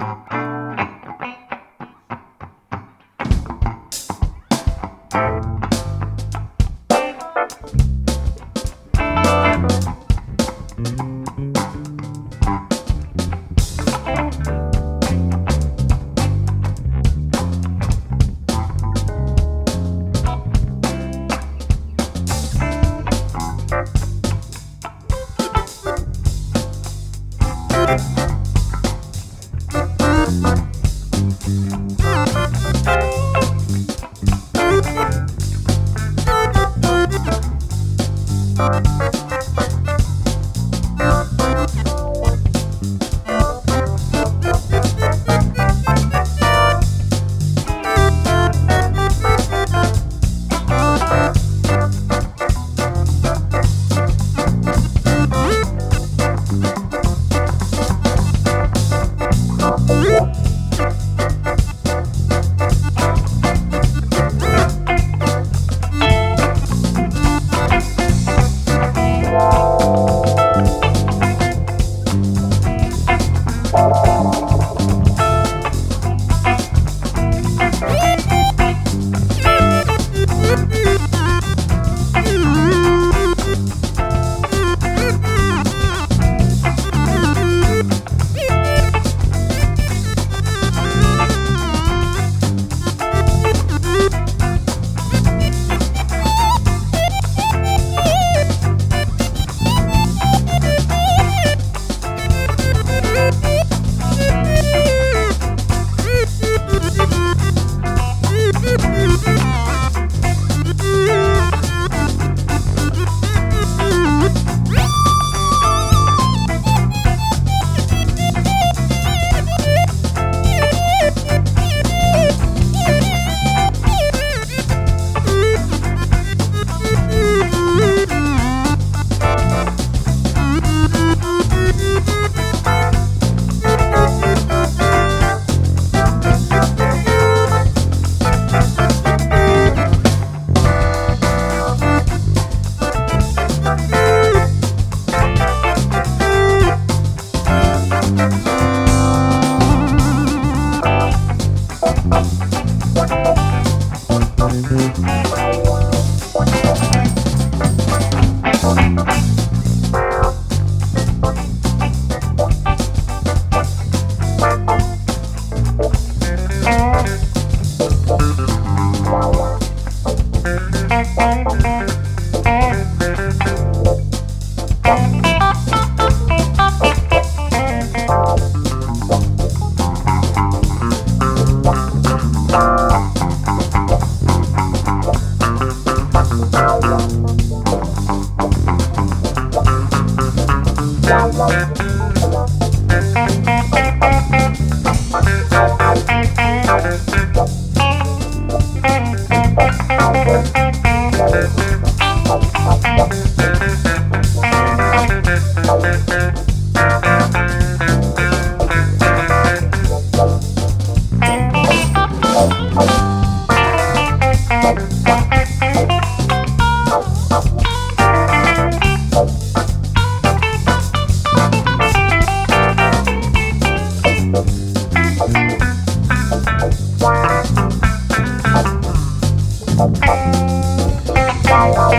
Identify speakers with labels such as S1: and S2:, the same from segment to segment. S1: Bye. Thank you.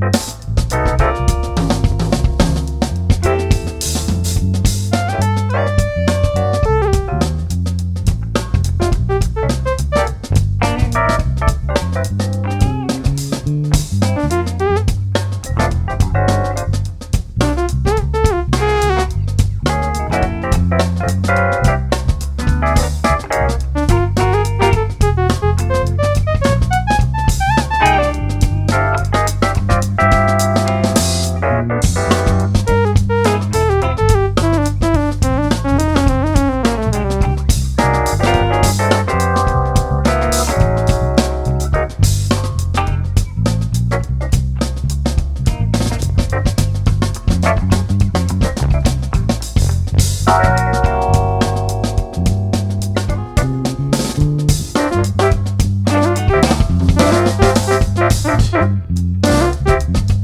S1: Bye. Música